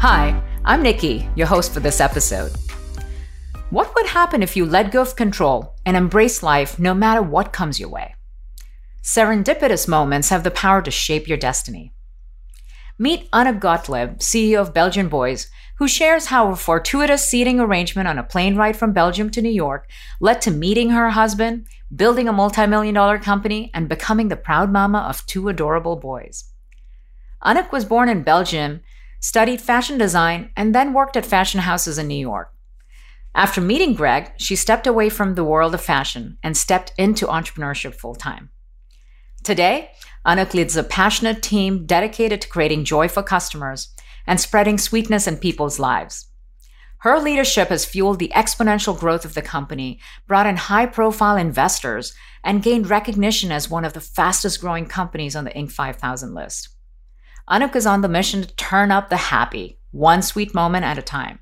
Hi, I'm Nikki, your host for this episode. What would happen if you let go of control and embrace life no matter what comes your way? Serendipitous moments have the power to shape your destiny. Meet Anouk Gottlieb, CEO of Belgian Boys, who shares how a fortuitous seating arrangement on a plane ride from Belgium to New York led to meeting her husband, building a multi-million dollar company, and becoming the proud mama of two adorable boys. Anouk was born in Belgium, studied fashion design, and then worked at fashion houses in New York. After meeting Greg, she stepped away from the world of fashion and stepped into entrepreneurship full time. Today, Anouk leads a passionate team dedicated to creating joy for customers and spreading sweetness in people's lives. Her leadership has fueled the exponential growth of the company, brought in high profile investors, and gained recognition as one of the fastest growing companies on the Inc. 5000 list. Anouk is on the mission to turn up the happy, one sweet moment at a time.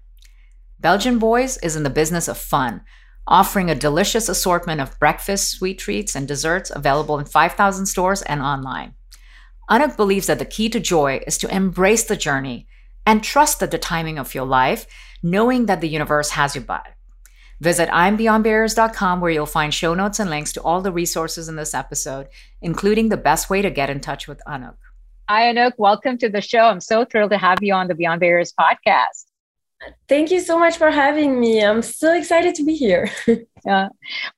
Belgian Boys is in the business of fun, offering a delicious assortment of breakfast, sweet treats, and desserts available in 5,000 stores and online. Anouk believes that the key to joy is to embrace the journey and trust that the timing of your life, knowing that the universe has your back. Visit IAmBeyondBarriers.com where you'll find show notes and links to all the resources in this episode, including the best way to get in touch with Anouk. Hi, Anouk. Welcome to the show. I'm so thrilled to have you on the Beyond Barriers podcast. Thank you so much for having me. I'm so excited to be here. yeah.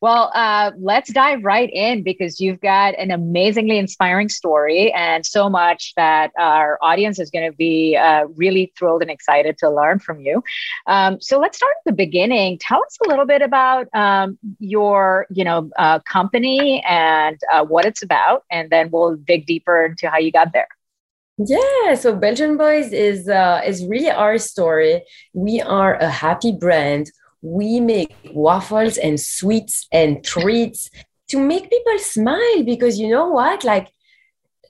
Well, uh, let's dive right in because you've got an amazingly inspiring story and so much that our audience is going to be uh, really thrilled and excited to learn from you. Um, so let's start at the beginning. Tell us a little bit about um, your, you know, uh, company and uh, what it's about, and then we'll dig deeper into how you got there. Yeah, so Belgian Boys is uh, is really our story. We are a happy brand. We make waffles and sweets and treats to make people smile because you know what? Like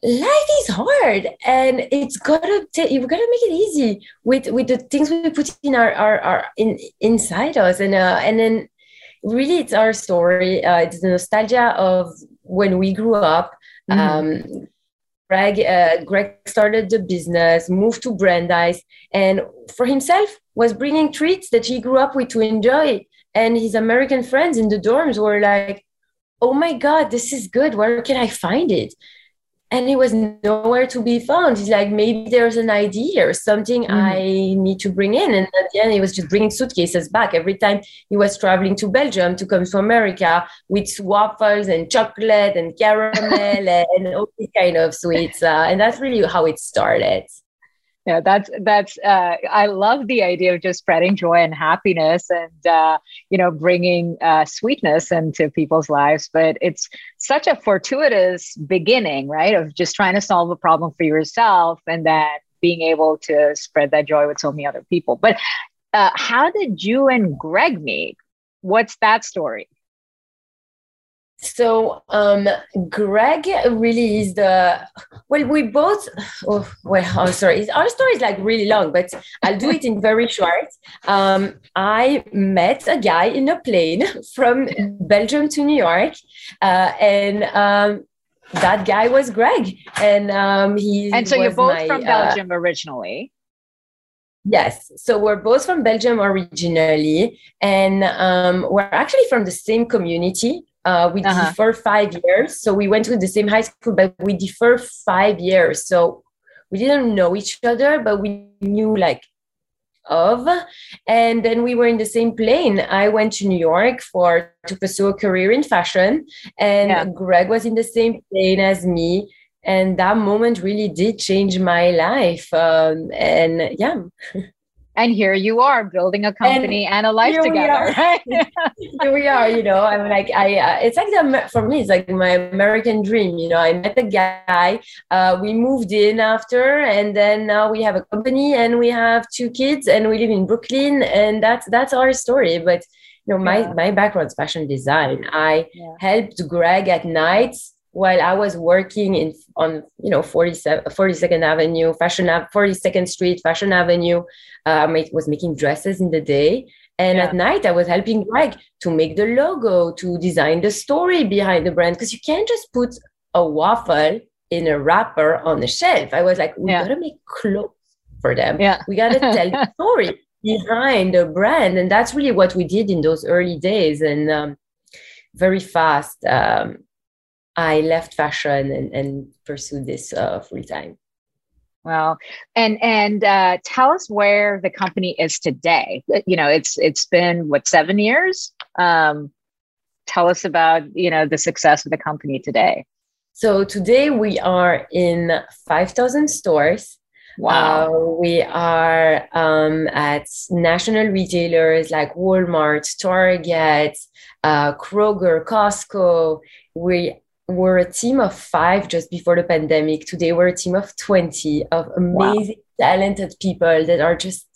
life is hard and it's gotta t- you've gotta make it easy with with the things we put in our our, our in inside us and uh and then really it's our story uh, it's the nostalgia of when we grew up mm-hmm. um Greg, uh, Greg started the business, moved to Brandeis, and for himself was bringing treats that he grew up with to enjoy. And his American friends in the dorms were like, "Oh my God, this is good. Where can I find it?" And he was nowhere to be found. He's like, maybe there's an idea or something mm-hmm. I need to bring in. And at the end, he was just bringing suitcases back every time he was traveling to Belgium to come to America with waffles and chocolate and caramel and all these kind of sweets. Uh, and that's really how it started yeah that's that's uh, i love the idea of just spreading joy and happiness and uh, you know bringing uh, sweetness into people's lives. But it's such a fortuitous beginning right of just trying to solve a problem for yourself and then being able to spread that joy with so many other people. But uh, how did you and greg meet? What's that story so um, Greg really is the well. We both oh, well. Oh, sorry. Our story is like really long, but I'll do it in very short. Um, I met a guy in a plane from Belgium to New York, uh, and um, that guy was Greg, and um, he. And so you're both my, from uh, Belgium uh, originally. Yes. So we're both from Belgium originally, and um, we're actually from the same community. Uh, we uh-huh. differ five years. So we went to the same high school, but we differ five years. So we didn't know each other, but we knew like of. And then we were in the same plane. I went to New York for to pursue a career in fashion, and yeah. Greg was in the same plane as me. And that moment really did change my life. Um, and yeah. and here you are building a company and, and a life together right? here we are you know i'm like i uh, it's like the, for me it's like my american dream you know i met the guy uh, we moved in after and then now we have a company and we have two kids and we live in brooklyn and that's that's our story but you know my yeah. my background is fashion design i yeah. helped greg at nights while I was working in on you know 47, 42nd Avenue, Fashion 42nd Street, Fashion Avenue, uh, I was making dresses in the day, and yeah. at night I was helping Greg to make the logo, to design the story behind the brand, because you can't just put a waffle in a wrapper on the shelf. I was like, we yeah. gotta make clothes for them. Yeah, we gotta tell the story behind the brand, and that's really what we did in those early days, and. Um, very fast um, I left fashion and, and pursued this uh, full time. Well, and and uh, tell us where the company is today. You know, it's it's been what seven years. Um, tell us about you know the success of the company today. So today we are in five thousand stores. Wow. Uh, we are um, at national retailers like Walmart, Target, uh, Kroger, Costco. We were a team of five just before the pandemic. Today we're a team of 20 of amazing, wow. talented people that are just,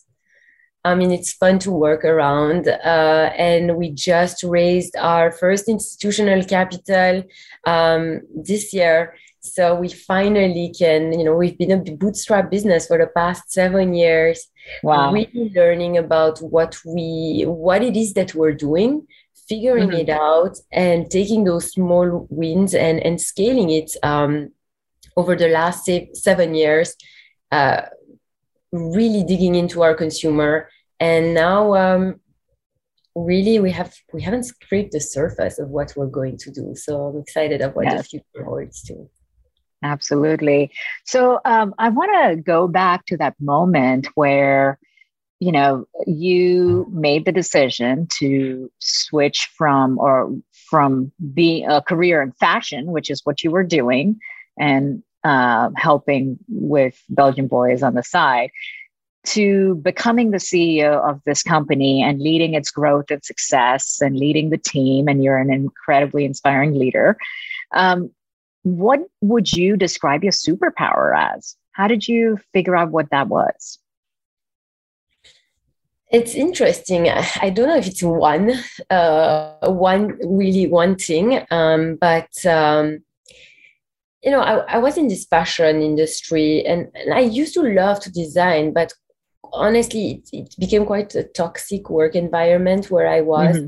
I mean, it's fun to work around. Uh, and we just raised our first institutional capital um, this year. So we finally can, you know, we've been a bootstrap business for the past seven years. Wow. Really learning about what we, what it is that we're doing figuring mm-hmm. it out and taking those small wins and, and scaling it um, over the last seven years, uh, really digging into our consumer. And now, um, really, we have we haven't scraped the surface of what we're going to do. So I'm excited of what yes. the future holds too. Absolutely. So um, I want to go back to that moment where you know you made the decision to switch from or from being a career in fashion which is what you were doing and uh, helping with belgian boys on the side to becoming the ceo of this company and leading its growth and success and leading the team. And you're an incredibly inspiring leader. Um, what would you describe your superpower as? How did you figure out what that was it's interesting. I don't know if it's one, uh, one really one thing, um, but um, you know, I, I, was in this fashion industry, and, and, I used to love to design, but honestly, it, it, became quite a toxic work environment where I was. Mm-hmm.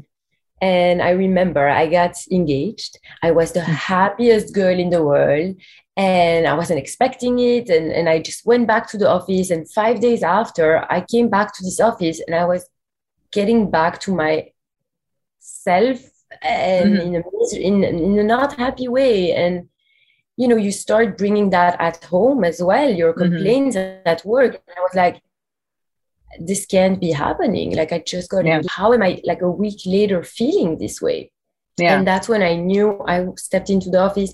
And I remember I got engaged. I was the mm-hmm. happiest girl in the world and I wasn't expecting it. And, and I just went back to the office. And five days after, I came back to this office and I was getting back to my self and mm-hmm. in, a, in, in a not happy way. And, you know, you start bringing that at home as well, your mm-hmm. complaints mm-hmm. at work. And I was like, this can't be happening. Like, I just got, yeah. how am I like a week later feeling this way? Yeah. And that's when I knew I stepped into the office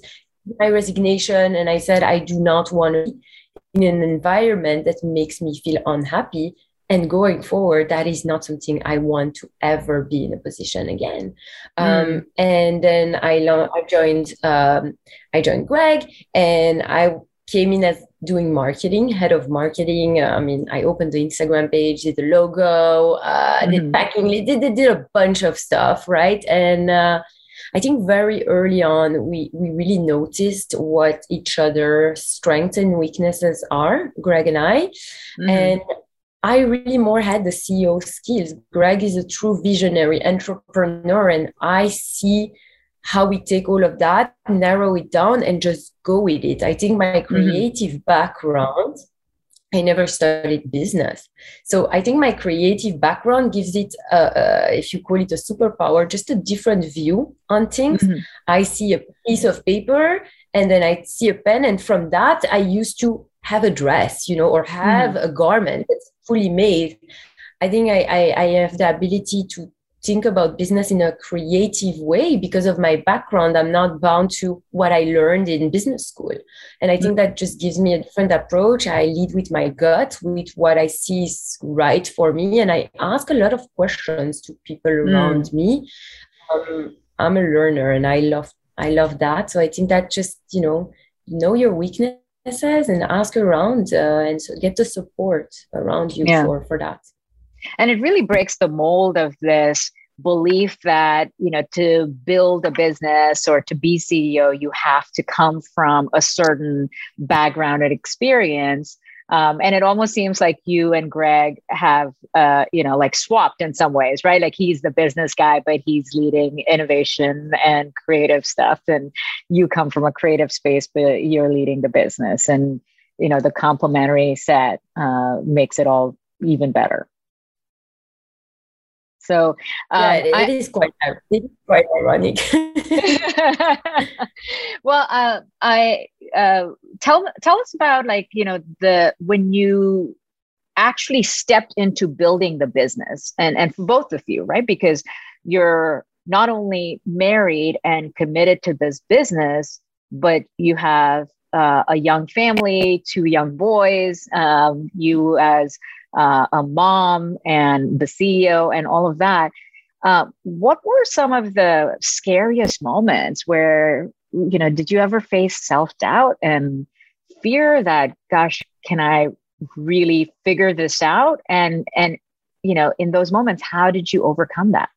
my resignation and I said, I do not want to be in an environment that makes me feel unhappy. And going forward, that is not something I want to ever be in a position again. Mm. Um, and then I, lo- I joined um, I joined Greg, and I came in as doing marketing, head of marketing. Uh, I mean, I opened the Instagram page, did the logo, uh, mm. did packing, did, did, did a bunch of stuff, right? And uh, I think very early on, we, we really noticed what each other's strengths and weaknesses are, Greg and I. Mm-hmm. And I really more had the CEO skills. Greg is a true visionary entrepreneur, and I see how we take all of that, narrow it down, and just go with it. I think my mm-hmm. creative mm-hmm. background I never studied business. So I think my creative background gives it, a, a, if you call it a superpower, just a different view on things. Mm-hmm. I see a piece of paper and then I see a pen. And from that, I used to have a dress, you know, or have mm-hmm. a garment that's fully made. I think I, I, I have the ability to think about business in a creative way because of my background i'm not bound to what i learned in business school. And i think that just gives me a different approach. I lead with my gut with what i see is right for me and i ask a lot of questions to people around mm. me. Um, i'm a learner and i love i love that. So i think that just you know know your weaknesses and ask around uh, and so get the support around you yeah. for for that and it really breaks the mold of this belief that you know to build a business or to be ceo you have to come from a certain background and experience. Um, and it almost seems like you and greg have uh, you know like swapped in some ways right? Like he's the business guy but he's leading innovation and creative stuff. And you come from a creative space but you're leading the business. And you know the complementary set uh, makes it all even better so um, yeah, it, I, is quite it is quite ironic. well, uh, I uh, tell tell us about like you know the when you actually stepped into building the business and and for both of you right because you're not only married and committed to this business but you have uh, a young family two young boys um, you as uh, a mom and the CEO and all of that. Uh, what were some of the scariest moments where, you know, did you ever face self doubt and fear that, gosh, can I really figure this out? And, and, you know, in those moments, how did you overcome that?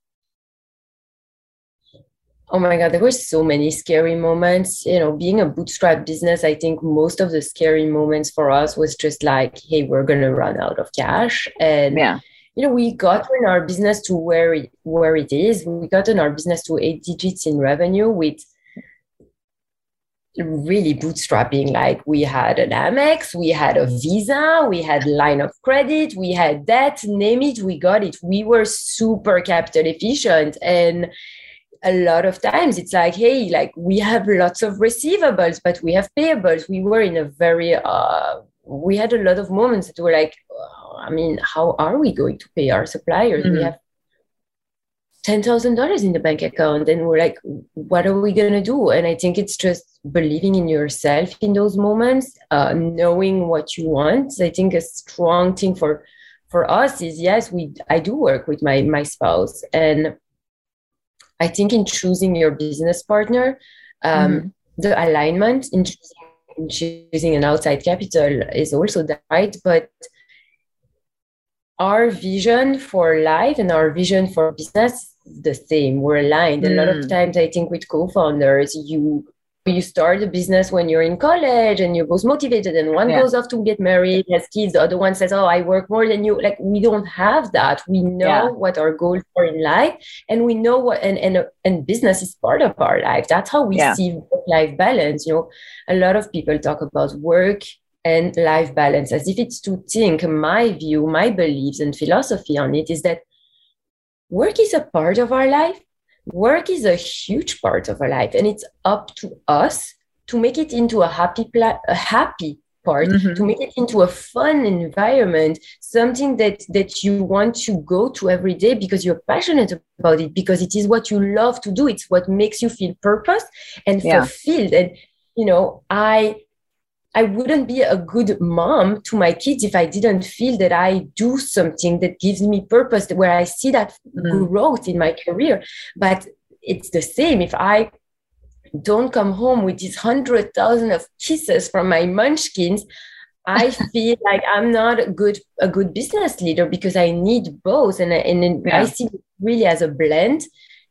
Oh my God, there were so many scary moments. You know, being a bootstrap business, I think most of the scary moments for us was just like, hey, we're gonna run out of cash. And yeah. you know, we got in our business to where it where it is. We got in our business to eight digits in revenue with really bootstrapping like we had an amex we had a visa we had line of credit we had debt name it we got it we were super capital efficient and a lot of times. It's like hey like we have lots of receivables but we have payables. We were in a very uh we had a lot of moments that were like oh, i mean how are we going to pay our suppliers? Mm-hmm. we have $10,000 in the bank account. And we're like what are we going to do? And i think it's just believing in yourself in those moments uh, knowing what you want. I think a strong thing for for us is yes we i do work with my my spouse. And I think in choosing your business partner, um, mm-hmm. the alignment in choosing, in choosing an outside capital is also right. But our vision for life and our vision for business the same. We're aligned. Mm. A lot of mm. times, I think with co-founders, you you start a business when you're in college and you're both motivated and one yeah. goes off to get married has kids the other one says oh i work more than you like we don't have that we know yeah. what our goals are in life and we know what and and, and business is part of our life that's how we yeah. see life balance you know a lot of people talk about work and life balance as if it's two things my view my beliefs and philosophy on it is that work is a part of our life work is a huge part of our life and it's up to us to make it into a happy pla- a happy part mm-hmm. to make it into a fun environment something that that you want to go to every day because you're passionate about it because it is what you love to do it's what makes you feel purpose and yeah. fulfilled and you know i I wouldn't be a good mom to my kids if I didn't feel that I do something that gives me purpose, where I see that mm. growth in my career. But it's the same if I don't come home with these hundred thousand of kisses from my munchkins. I feel like I'm not a good a good business leader because I need both, and and yeah. I see it really as a blend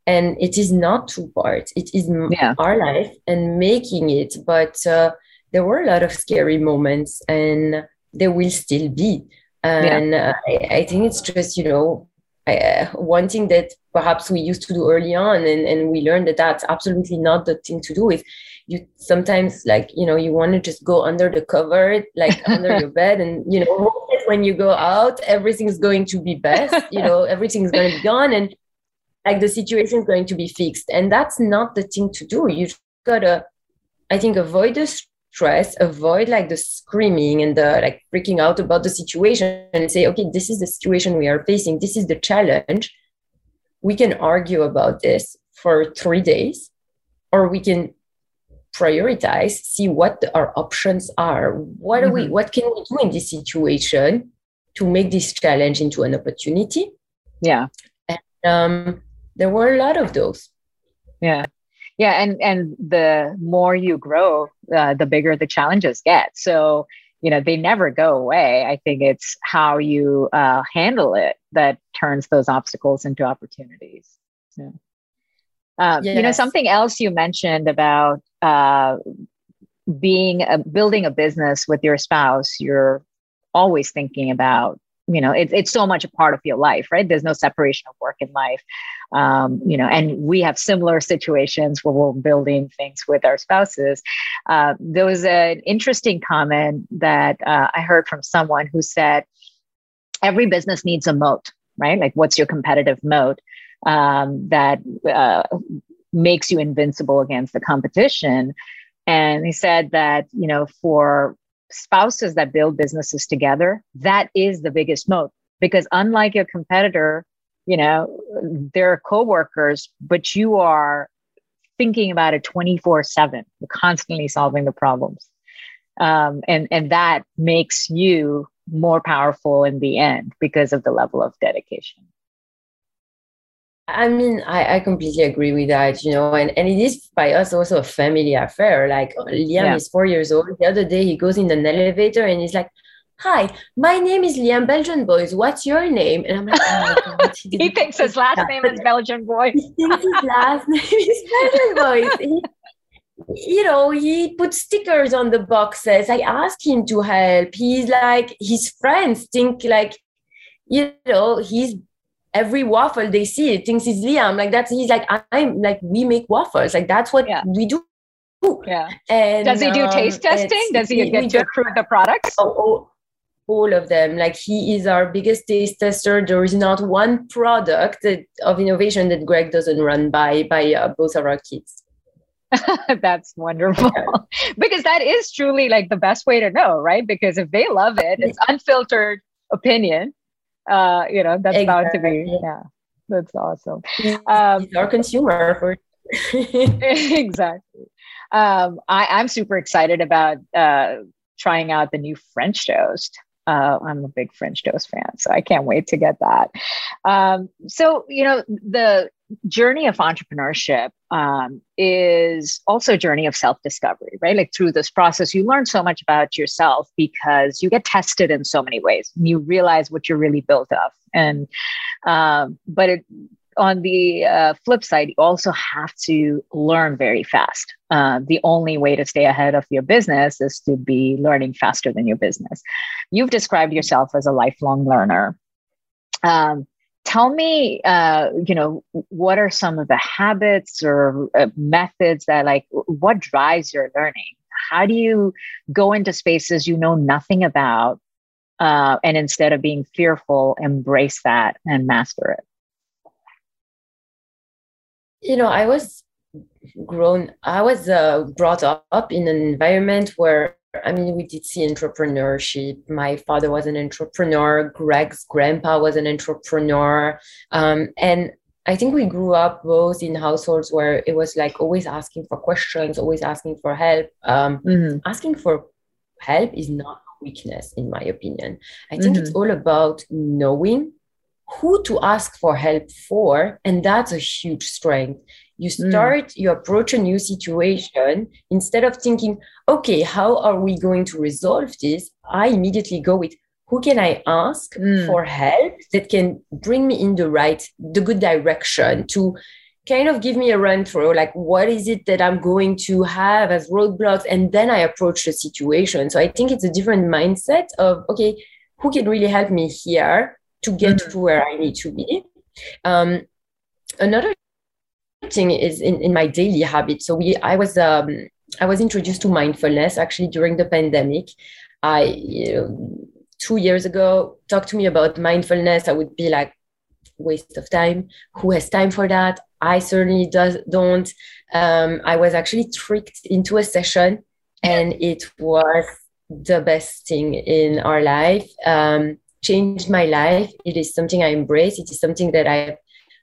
and it is not two parts it is yeah. our life and making it but uh, there were a lot of scary moments and there will still be. And yeah. I, I, think it's just you know uh, one thing that perhaps we used to do early on and, and we learned that that's absolutely not the thing to do is you sometimes like you know you want to just go under the cover like under your bed and you know when you go out everything's going to be best you know everything's going to be gone and like the situation is going to be fixed. And that's not the thing to do. You've gotta i think avoid the stress avoid like the screaming and the like freaking out about the situation and say okay this is the situation we are facing this is the challenge we can argue about this for three days, or we can prioritize, see what our options are. What mm-hmm. we what can we do in this situation to make this challenge into an opportunity? Yeah. And um, there were a lot of those. Yeah. Yeah, and and the more you grow, uh, the bigger the challenges get. So you know they never go away. I think it's how you uh, handle it that turns those obstacles into opportunities. Yeah. Um, yes. You know, something else you mentioned about uh, being a, building a business with your spouse, you're always thinking about you know it, it's so much a part of your life right? There's no separation of work and life. Um, you know and we have similar situations where we're building things with our spouses. Uh, there was an interesting comment that uh, i heard from someone who said every business needs a moat right? Like what's your competitive moat um, that uh, makes you invincible against the competition. And he said that, you know, for spouses that build businesses together, that is the biggest moat because unlike your competitor, you know, they're co-workers, but you are thinking about it 24 7, constantly solving the problems. Um, and, and that makes you more powerful in the end because of the level of dedication. I mean, I, I completely agree with that, you know, and, and it is by us also a family affair. Like uh, Liam yeah. is four years old. The other day he goes in an elevator and he's like, Hi, my name is Liam Belgian Boys. What's your name? And I'm like, oh my God. He, he thinks his last that. name is Belgian Boys. he thinks his last name is Belgian Boys. He, you know, he put stickers on the boxes. I asked him to help. He's like, his friends think like, you know, he's every waffle they see it thinks it's Liam. Like that's he's like I'm like we make waffles. Like that's what yeah. we do. Yeah. And does he do um, taste testing? Does he get to approve the products? Oh, oh, all of them. Like he is our biggest taste tester. There is not one product that, of innovation that Greg doesn't run by by uh, both of our kids. That's wonderful. Yeah. because that is truly like the best way to know, right? Because if they love it, it's unfiltered opinion uh, you know, that's exactly. bound to be, yeah, that's awesome. Um, our consumer for exactly. Um, I, I'm super excited about uh, trying out the new French toast. Uh, I'm a big French toast fan, so I can't wait to get that. Um, so, you know, the journey of entrepreneurship um, is also a journey of self-discovery right? Like through this process you learn so much about yourself because you get tested in so many ways. And you realize what you're really built of. And um, but it, on the uh, flip side you also have to learn very fast uh, the only way to stay ahead of your business is to be learning faster than your business. You've described yourself as a lifelong learner. Um, tell me uh, you know what are some of the habits or uh, methods that like what drives your learning? How do you go into spaces you know nothing about uh, and instead of being fearful embrace that and master it? You know i was grown i was uh, brought up in an environment where I mean, we did see entrepreneurship. My father was an entrepreneur. Greg's grandpa was an entrepreneur. Um, and I think we grew up both in households where it was like always asking for questions, always asking for help. Um, mm-hmm. Asking for help is not a weakness, in my opinion. I think mm-hmm. it's all about knowing who to ask for help for. And that's a huge strength you hmm. start mm. you approach a new situation instead of thinking okay how are we going to resolve this i immediately go with who can i ask mm. for help that can bring me in the right the good direction to kind of give me a run through like what is it that i'm going to have as roadblocks and then i approach the situation so i think it's a different mindset of okay who can really help me here to get mm. to where i need to be um, another is in, in my daily habit. So we, I was, um, I was introduced to mindfulness actually during the pandemic. I, you know, two years ago, talk to me about mindfulness. I would be like, waste of time. Who has time for that? I certainly does don't. Um, I was actually tricked into a session, and it was the best thing in our life. Um, changed my life. It is something I embrace. It is something that I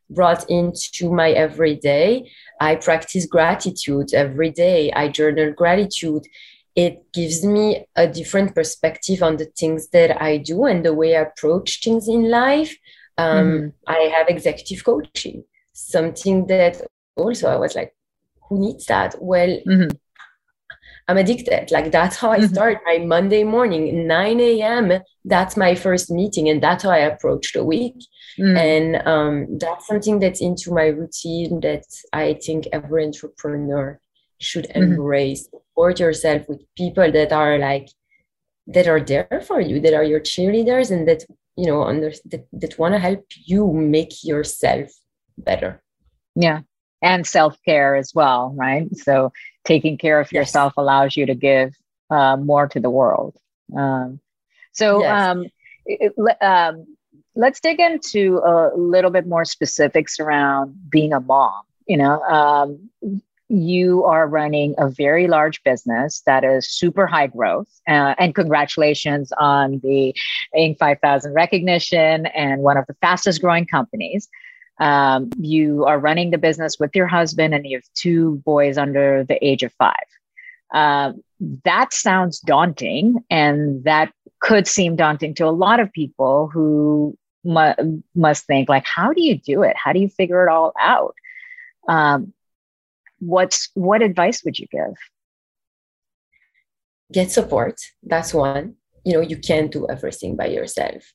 brought into my everyday. I practice gratitude every day. I journal gratitude. It gives me a different perspective on the things that I do and the way I approach things in life. Um, mm-hmm. I have executive coaching, something that also I was like, who needs that? Well, mm-hmm. I'm addicted. Like that's how I mm-hmm. start my Monday morning, 9 a.m. That's my first meeting, and that's how I approach the week. Mm. And um, that's something that's into my routine that I think every entrepreneur should mm-hmm. embrace. Mm-hmm. Support yourself with people that are like that are there for you, that are your cheerleaders, and that you know under that, that want to help you make yourself better. Yeah, and self care as well, right? So taking care of yes. yourself allows you to give uh, more to the world. Um, so yes. um, it, um, let's dig into a little bit more specifics around being a mom. You know, um, you are running a very large business that is super high growth. Uh, and congratulations on the Inc. 5000 recognition and one of the fastest growing companies. Um, you are running the business with your husband and you have two boys under the age of five. Uh, that sounds daunting, and that could seem daunting to a lot of people who mu- must think like, how do you do it? How do you figure it all out? Um, what's what advice would you give? Get support. That's one you know you can't do everything by yourself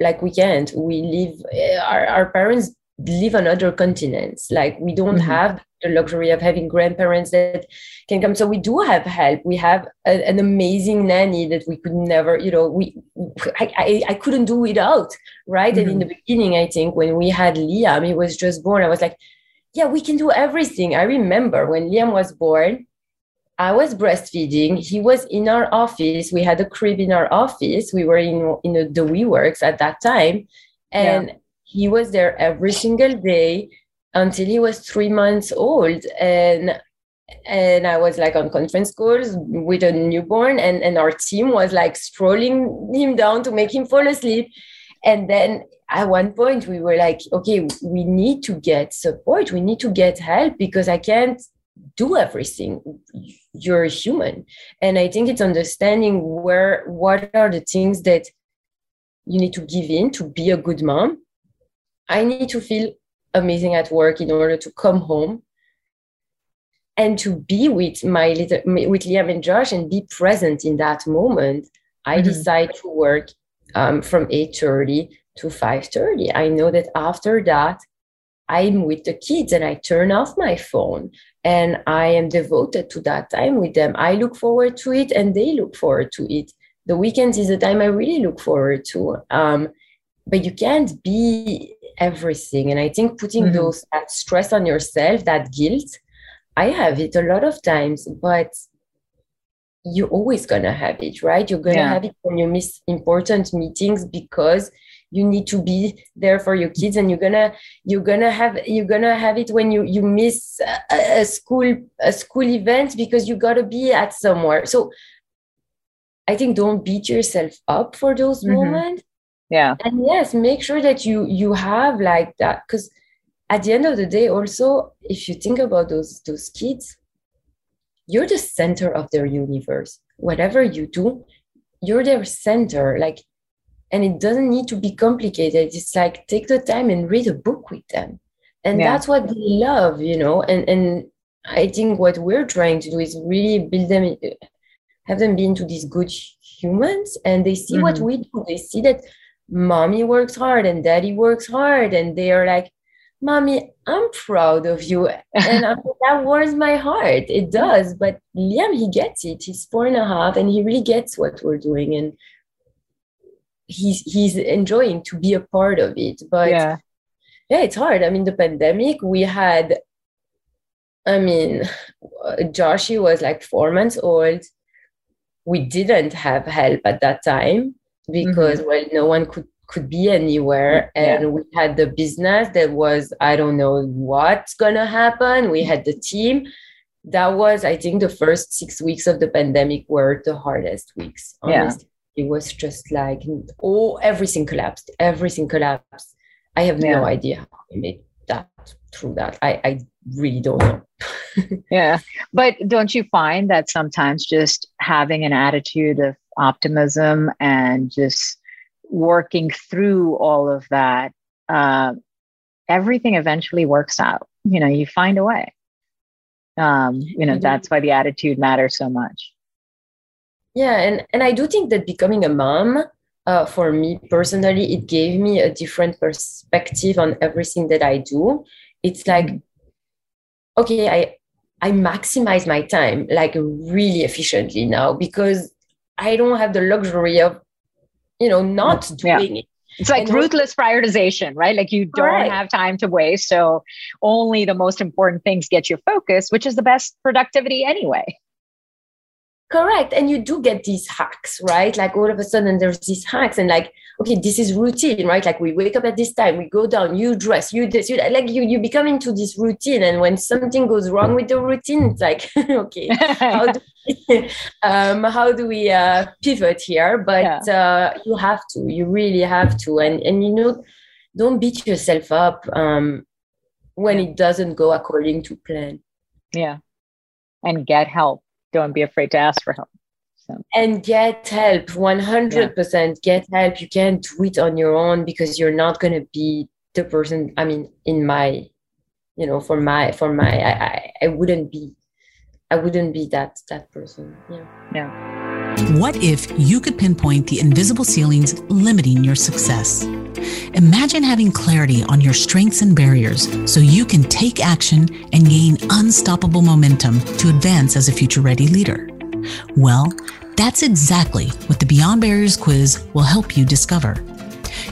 like we can't we live our, our parents live on other continents. Like we don't mm-hmm. have the luxury of having grandparents that can come. So we do have help. We have a, an amazing nanny that we could never, you know, we I, I, I couldn't do without, right? Mm-hmm. And in mm-hmm. the beginning, I think when we had Liam, he was just born. I was like, yeah, we can do everything. I remember when Liam was born, I was breastfeeding. He was in our office. We had a crib in our office. We were in in the, the WeWorks at that time, and. Yeah he was there every single day until he was three months old and and I was like on conference calls with a newborn and, and our team was like strolling him down to make him fall asleep. And then at one point we were like, okay, we need to get support. We need to get help because I can't do everything. You're a human. And I think it's understanding where what are the things that you need to give in to be a good mom I need to feel amazing at work in order to come home and to be with my little with Liam and Josh and be present in that moment. I mm-hmm. decide to work um, from 8:30 to 5:30. I know that after that, I'm with the kids and I turn off my phone and I am devoted to that time with them. I look forward to it and they look forward to it. The weekends is a time I really look forward to. Um, but you can't be everything. And I think putting mm-hmm. those that stress on yourself, that guilt, I have it a lot of times, but you're always gonna have it, right? You're gonna yeah. have it when you miss important meetings because you need to be there for your kids and you're gonna you're gonna have you're gonna have it when you you miss a, a school a school event because you gotta be at somewhere so i think don't beat yourself up for those mm-hmm. moments yeah. And yes make sure that you you have like that because at the end of the day also if you think about those those kids you're the center of their universe. Whatever you do you're their center like and it doesn't need to be complicated. It's like take the time and read a book with them. And yeah. that's what they love you know? And and i think what we're trying to do is really build them have them be into these good humans and they see mm-hmm. what we do. They see that mommy works hard and daddy works hard and they are like mommy i'm proud of you. And that warms my heart. It does but liam he gets it. He's four and a half and he really gets what we're doing and he's he's enjoying to be a part of it. But yeah. Yeah it's hard. I mean the pandemic we had i mean joshi was like four months old. We didn't have help at that time because mm-hmm. well no one could could be anywhere and yeah. we had the business that was i don't know what's gonna happen we had the team that was i think the first six weeks of the pandemic were the hardest weeks honestly yeah. it was just like oh everything collapsed everything collapsed i have yeah. no idea how we made that through that. I, I really don't know. yeah. But don't you find that sometimes just having an attitude of optimism and just working through all of that, uh, everything eventually works out. You know, you find a way. Um, you know, mm-hmm. that's why the attitude matters so much. Yeah, and and I do think that becoming a mom, uh, for me personally, it gave me a different perspective on everything that I do. It's like, mm-hmm. okay, I I maximize my time like really efficiently now because I don't have the luxury of, you know, not doing yeah. it. It's like and ruthless prioritization, right? Like you don't right. have time to waste. So only the most important things get your focus, which is the best productivity anyway. Correct. And you do get these hacks, right? Like all of a sudden there's these hacks and like, okay, this is routine, right? Like we wake up at this time, we go down, you dress, you this, you like you you become into this routine. And when something goes wrong with the routine, it's like, okay, how do we, um, how do we uh, pivot here? But yeah. uh, you have to, you really have to. And and you know, don't beat yourself up um, when it doesn't go according to plan. Yeah. And get help don't be afraid to ask for help. So. And get help, 100% yeah. get help. You can't do it on your own because you're not going to be the person. I mean, in my, you know, for my, for my, I, I, I wouldn't be, I wouldn't be that, that person. Yeah. Yeah. What if you could pinpoint the invisible ceilings limiting your success? Imagine having clarity on your strengths and barriers so you can take action and gain unstoppable momentum to advance as a future ready leader. Well, that's exactly what the Beyond Barriers quiz will help you discover.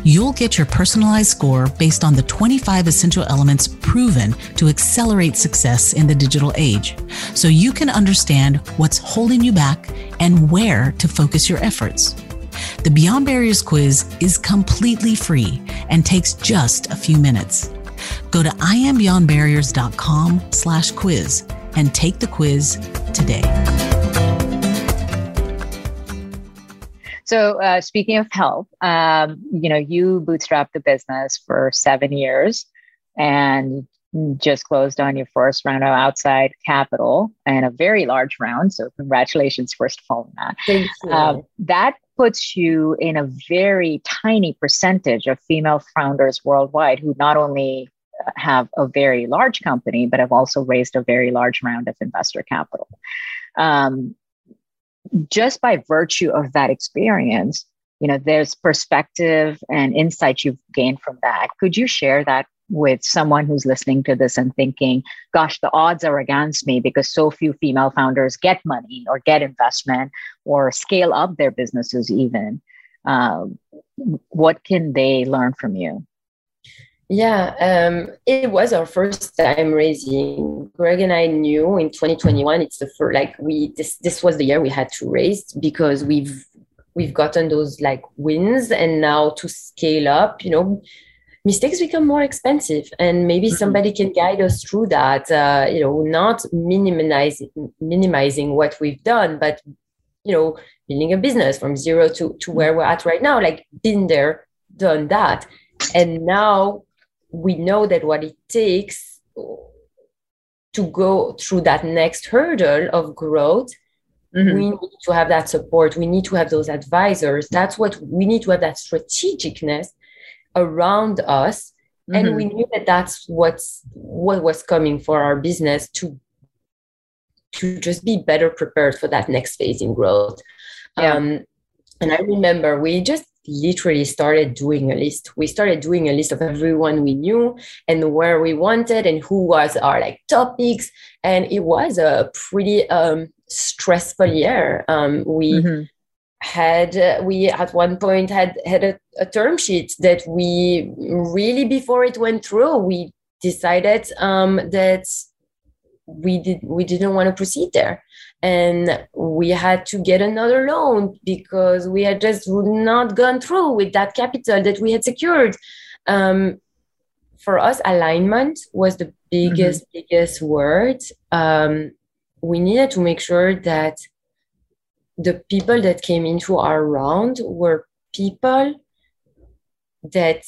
You'll get your personalized score based on the 25 essential elements proven to accelerate success in the digital age, so you can understand what's holding you back and where to focus your efforts. The Beyond Barriers quiz is completely free and takes just a few minutes. Go to iambeyondbarriers.com slash quiz and take the quiz today. So, uh, speaking of help, um, you know, you bootstrapped the business for seven years and just closed on your first round of outside capital and a very large round. So, congratulations, first of all, on that. Thank you. Um, that puts you in a very tiny percentage of female founders worldwide who not only have a very large company, but have also raised a very large round of investor capital. Um, just by virtue of that experience, you know, there's perspective and insight you've gained from that. Could you share that with someone who's listening to this and thinking, gosh, the odds are against me because so few female founders get money or get investment or scale up their businesses, even. Uh, what can they learn from you? Yeah, um, it was our first time raising. Greg and I knew in 2021 it's the first like we this this was the year we had to raise because we've we've gotten those like wins and now to scale up, you know, mistakes become more expensive and maybe mm-hmm. somebody can guide us through that uh, you know not minimizing minimizing what we've done but you know building a business from zero to, to where we're at right now like been there done that and now we know that what it takes to go through that next hurdle of growth mm-hmm. we need to have that support we need to have those advisors that's what we need to have that strategicness around us mm-hmm. and we knew that that's what's what was coming for our business to to just be better prepared for that next phase in growth. Yeah. um, and i remember we just literally started doing a list. We started doing a list of everyone we knew and where we wanted and who was our like topics. And it was a pretty um, stressful year. Um, we mm-hmm had uh, we at one point had had a, a, term sheet that we really before it went through we decided um, that we did we didn't want to proceed there. And we had to get another loan because we had just not gone through with that capital that we had secured. Um, for us alignment was the biggest mm-hmm. biggest word. Um, we needed to make sure that the people that came into our round were people that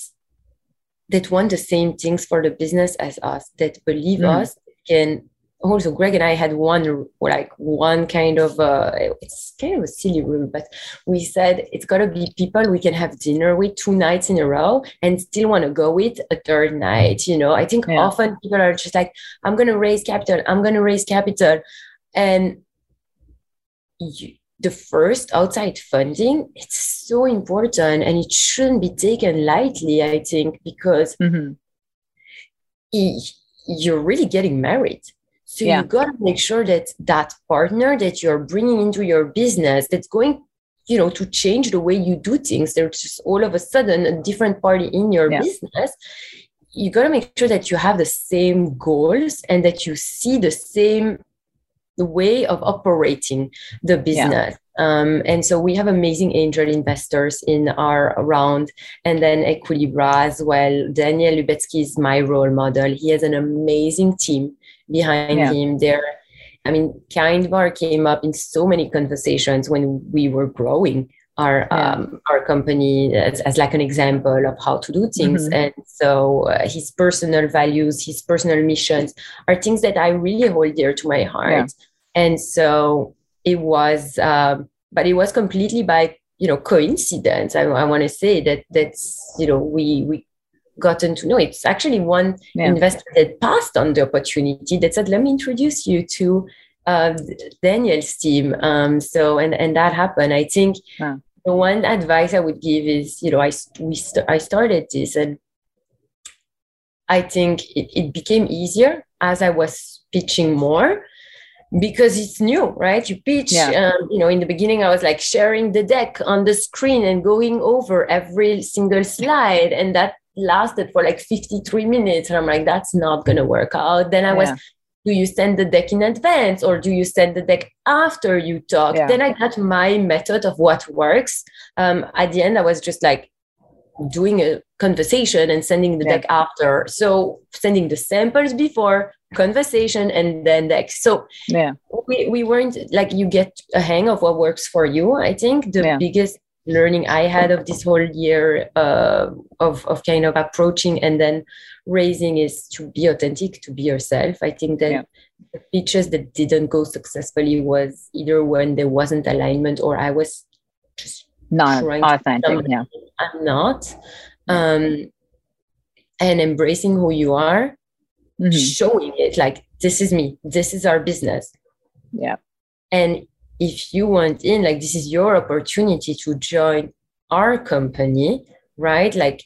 that want the same things for the business as us, that believe Mm. us, can also Greg and I had one like one kind of uh, it's kind of a silly rule, but we said it's got to be people we can have dinner with two nights in a row and still want to go with a third night. You know, I think Yeah. often people are just like, I'm going to raise capital, I'm going to raise capital, and you, the first outside funding it's so important and it shouldn't be taken lightly. I think because Mhm. y- you're really getting married. So Yeah. you got to make sure that that partner that you're bringing into your business that's going, you know, to change the way you do things. There's just all of a sudden a different party in your Yeah. business. You got to make sure that you have the same goals and that you see the same way of operating the business. Um, and so we have amazing angel investors in our round, and then Equilibra as well. Daniel Lubetzky is my role model. He has an amazing team behind Yeah. him. There, I mean, Kind Bar came up in so many conversations when we were growing our Yeah. um, our company as, as like an example of how to do things. Mhm. And so uh, his personal values, his personal missions are things that I really hold dear to my heart. And so it was, um, but it was completely by you know coincidence. I, I want to say that that's you know we we gotten to know. It's actually one Yeah. investor that passed on the opportunity that said, "Let me introduce you to." Uh, Daniel's team. Um, so and and that happened. I think Wow. The one advice I would give is, you know, I we st- I started this and I think it, it became easier as I was pitching more because it's new, right? You pitch, Yeah. um, you know, in the beginning, I was like sharing the deck on the screen and going over every single slide. And that lasted for like 53 minutes. And I'm like, that's not going to work out. Then I was, Yeah. Do you send the deck in advance or do you send the deck after you talk? Yeah. Then I got my method of what works. Um, at the end, I was just like, doing a conversation and sending the Yeah. deck after. So sending the samples before conversation and then deck. So Yeah. we, we weren't like you get a hang of what works for you. I think the Yeah. biggest learning I had of this whole year uh, of, of kind of approaching and then raising is to be authentic, to be yourself. I think that Yeah. the pitches that didn't go successfully was either when there wasn't alignment or I was just Not authentic. Yeah. I'm not. Um, and embracing who you are, Mhm. showing it like this is me, this is our business. Yeah. And if you want in, like this is your opportunity to join our company, right? Like,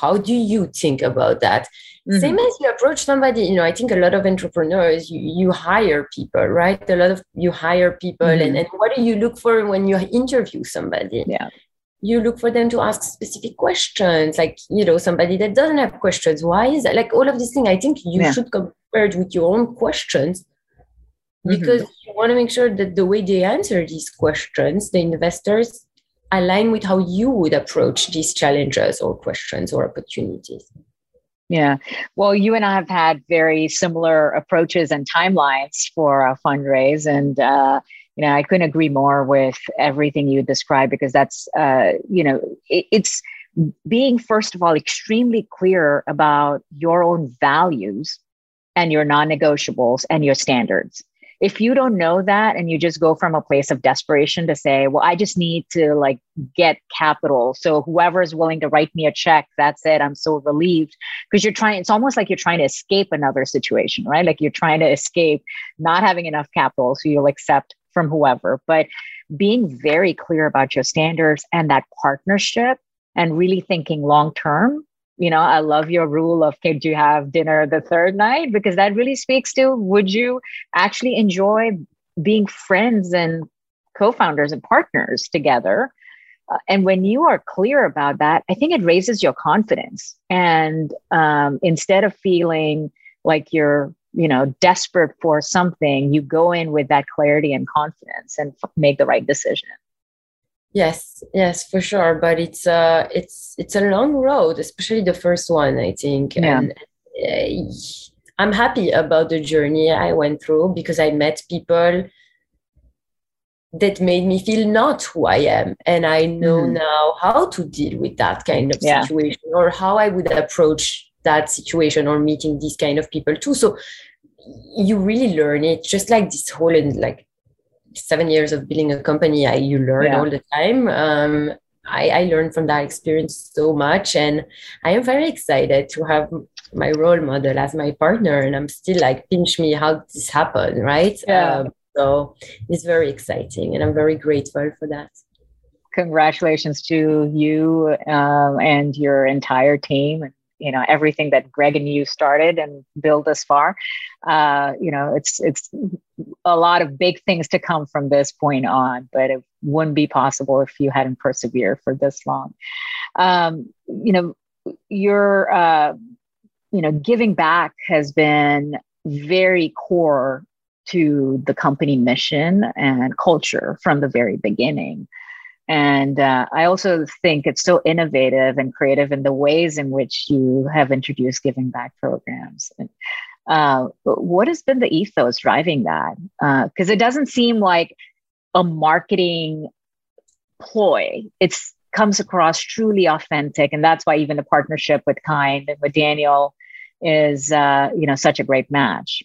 how do you think about that? Mhm. Same as you approach somebody, you know, I think a lot of entrepreneurs, you, you hire people, right? A lot of you hire people, Mhm. and, and what do you look for when you interview somebody? Yeah. You look for them to ask specific questions, like, you know, somebody that doesn't have questions. Why is that? Like all of these things, I think you Yeah. should compare it with your own questions Because you want to make sure that the way they answer these questions, the investors align with how you would approach these challenges or questions or opportunities. Yeah. Well, you and I have had very similar approaches and timelines for a fundraise. And, uh, you know, I couldn't agree more with everything you described because that's, uh, you know, it, it's being, first of all, extremely clear about your own values and your non negotiables and your standards. If you don't know that and you just go from a place of desperation to say, well, I just need to like get capital. So whoever is willing to write me a check, that's it. I'm so relieved because you're trying it's almost like you're trying to escape another situation right like you're trying to escape not having enough capital so you'll accept from whoever but being very clear about your standards and that partnership and really thinking long term you know i love your rule of could you have dinner the third night because that really speaks to would you actually enjoy being friends and co-founders and partners together uh, and when you are clear about that, I think it raises your confidence. And um, instead of feeling like you're, you know, desperate for something, you go in with that clarity and confidence and f- make the right decision. Yes, yes, for sure. But it's uh it's it's a long road, especially the first one, I think. Yeah. And uh, I'm happy about the journey I went through because I met people that made me feel not who I am. And I know mm-hmm. now how to deal with that kind of yeah. situation or how I would approach that situation or meeting these kind of people too. So you really learn it just like this whole and like seven years of building a company, I you learn yeah. all the time. Um, I, I learned from that experience so much and I am very excited to have my role model as my partner and I'm still like pinch me how this happened, right? Yeah. Um, so it's very exciting, and I'm very grateful for that. Congratulations to you um, and your entire team, and you know everything that Greg and you started and built this far. Uh, you know, it's it's a lot of big things to come from this point on, but it wouldn't be possible if you hadn't persevered for this long. Um, you know, your uh, you know giving back has been very core to the company mission and culture from the very beginning. And uh, I also think it's so innovative and creative in the ways in which you have introduced giving back programs. And, uh, what has been the ethos driving that? Because uh, it doesn't seem like a marketing ploy. It comes across truly authentic, and that's why even the partnership with Kind and with Daniel is, uh, you know, such a great match.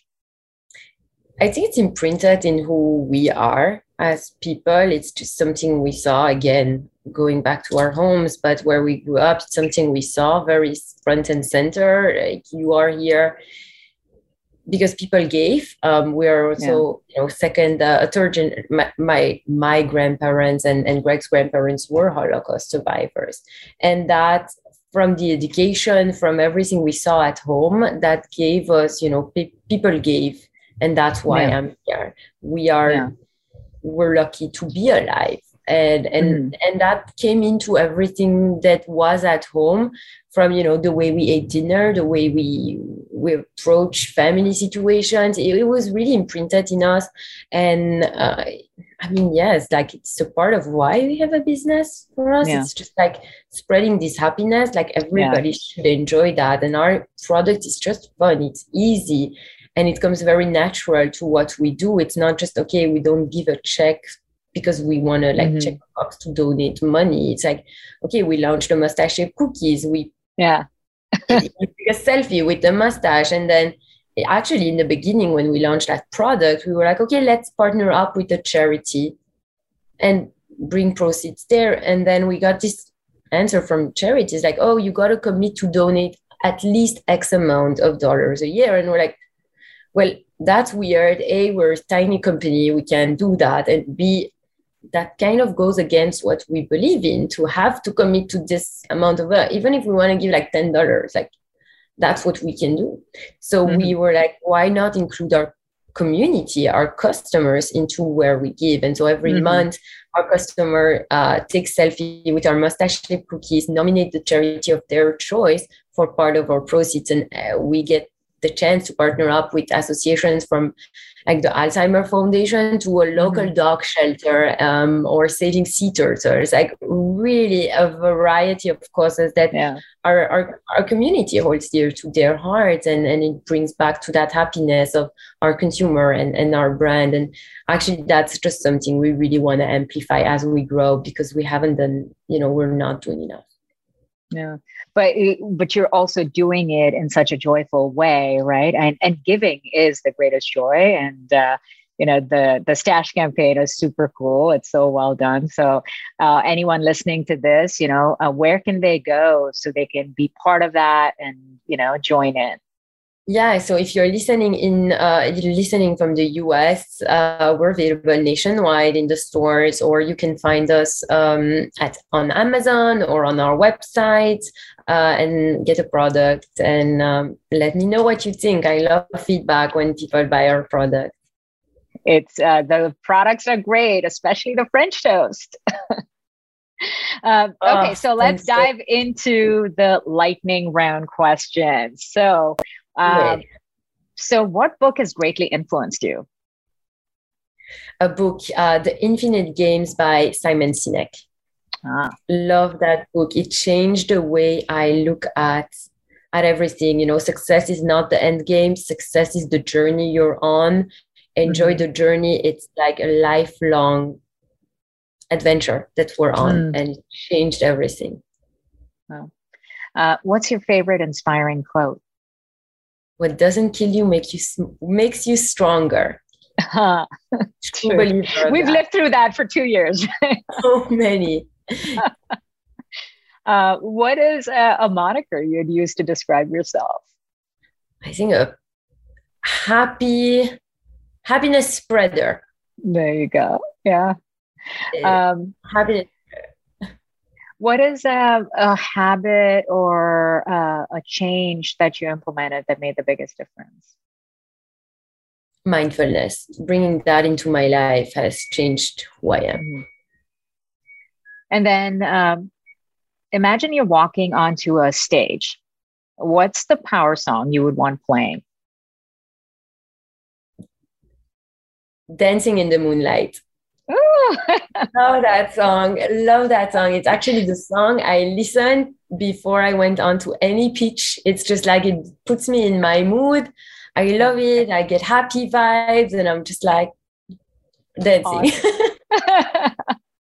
I think it's imprinted in who we are as people. It's just something we saw again, going back to our homes, but where we grew up, it's something we saw very front and center. Like you are here because people gave. Um, we are also, yeah. you know, second, uh, a third. Gen- my, my my grandparents and and Greg's grandparents were Holocaust survivors, and that from the education, from everything we saw at home, that gave us, you know, pe- people gave and that's why yeah. i'm here we are yeah. we're lucky to be alive and and mm-hmm. and that came into everything that was at home from you know the way we ate dinner the way we we approach family situations. It, it was really imprinted in us. And uh, i mean yes like it's a part of why we have a business for us. Yeah. it's just like spreading this happiness. Like everybody yeah. should enjoy that. And our product is just fun. It's easy. And it comes very natural to what we do. It's not just okay we don't give a check because we want to like mm-hmm. check a box to donate money. It's like okay we launched the mustache cookies. We yeah a selfie with the mustache and then actually in the beginning when we launched that product we were like okay let's partner up with a charity and bring proceeds there and then we got this answer from charities like oh you got to commit to donate at least x amount of dollars a year and we're like well, that's weird. A, we're a tiny company, we can do that. And B, that kind of goes against what we believe in to have to commit to this amount of, uh, even if we want to give like $10, like that's what we can do. So mm-hmm. we were like, why not include our community, our customers into where we give? And so every mm-hmm. month, our customer uh, takes selfie with our mustache cookies, nominate the charity of their choice for part of our proceeds, and uh, we get the chance to partner up with associations from like the Alzheimer Foundation to a local mm-hmm. dog shelter um, or saving sea turtles. Like really a variety of causes that yeah. our, our, our community holds dear to their hearts and, and it brings back to that happiness of our consumer and, and our brand. And actually that's just something we really want to amplify as we grow because we haven't done, you know, we're not doing enough yeah. But but you're also doing it in such a joyful way right? And and giving is the greatest joy. And uh you know the the stash campaign is super cool. It's so well done. So uh, anyone listening to this you know uh, where can they go so they can be part of that and you know join in yeah, so if you're listening in, uh, you're listening from the US, uh, we're available nationwide in the stores, or you can find us um, at on Amazon or on our website uh, and get a product. And um, let me know what you think. I love feedback when people buy our product. It's uh, the products are great, especially the French toast. Um, okay, oh, so let's dive into the lightning round questions. So, um, so, what book has greatly influenced you? A book, uh, The Infinite Games by Simon Sinek. Ah. Love that book. It changed the way I look at at everything. You know, success is not the end game. Success is the journey you're on. Enjoy mm-hmm. the journey. It's like a lifelong adventure that we're on, mm. and it changed everything. Wow. Uh, what's your favorite inspiring quote? What doesn't kill you make you makes you stronger. We've lived through that for two years. so many. Uh, what is a, a moniker you'd use to describe yourself? I think a happy happiness spreader. There you go. Yeah. Um, happiness. What is a, a habit or a, a change that you implemented that made the biggest difference? Mindfulness. Bringing that into my life has changed who I am. Mm-hmm. And then um, imagine you're walking onto a stage. What's the power song you would want playing? Dancing in the Moonlight. Love that song. Love that song. It's actually the song I listened before I went on to any pitch. It's just like it puts me in my mood. I love it. I get happy vibes and I'm just like dancing. Awesome.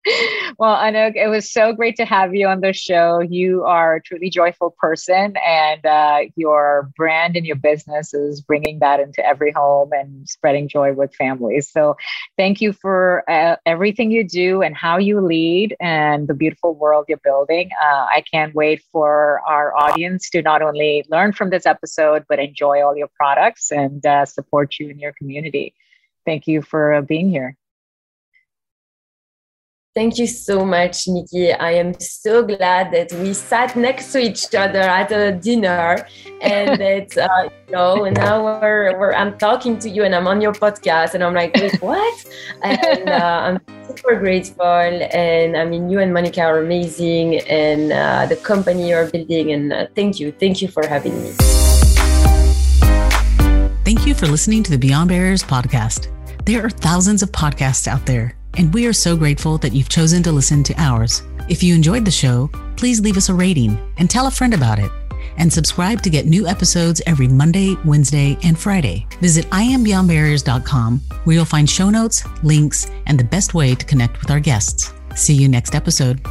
well, Anouk, it was so great to have you on the show. You are a truly joyful person, and uh, your brand and your business is bringing that into every home and spreading joy with families. So, thank you for uh, everything you do and how you lead and the beautiful world you're building. Uh, I can't wait for our audience to not only learn from this episode, but enjoy all your products and uh, support you in your community. Thank you for uh, being here. Thank you so much, Nikki. I am so glad that we sat next to each other at a dinner and that, uh, you know, now we're, we're, I'm talking to you and I'm on your podcast and I'm like, wait, what? And uh, I'm super grateful. And I mean, you and Monica are amazing and uh, the company you're building. And uh, thank you. Thank you for having me. Thank you for listening to the Beyond Barriers podcast. There are thousands of podcasts out there and we are so grateful that you've chosen to listen to ours. If you enjoyed the show, please leave us a rating and tell a friend about it. And subscribe to get new episodes every Monday, Wednesday, and Friday. Visit iambeyondbarriers.com where you'll find show notes, links, and the best way to connect with our guests. See you next episode.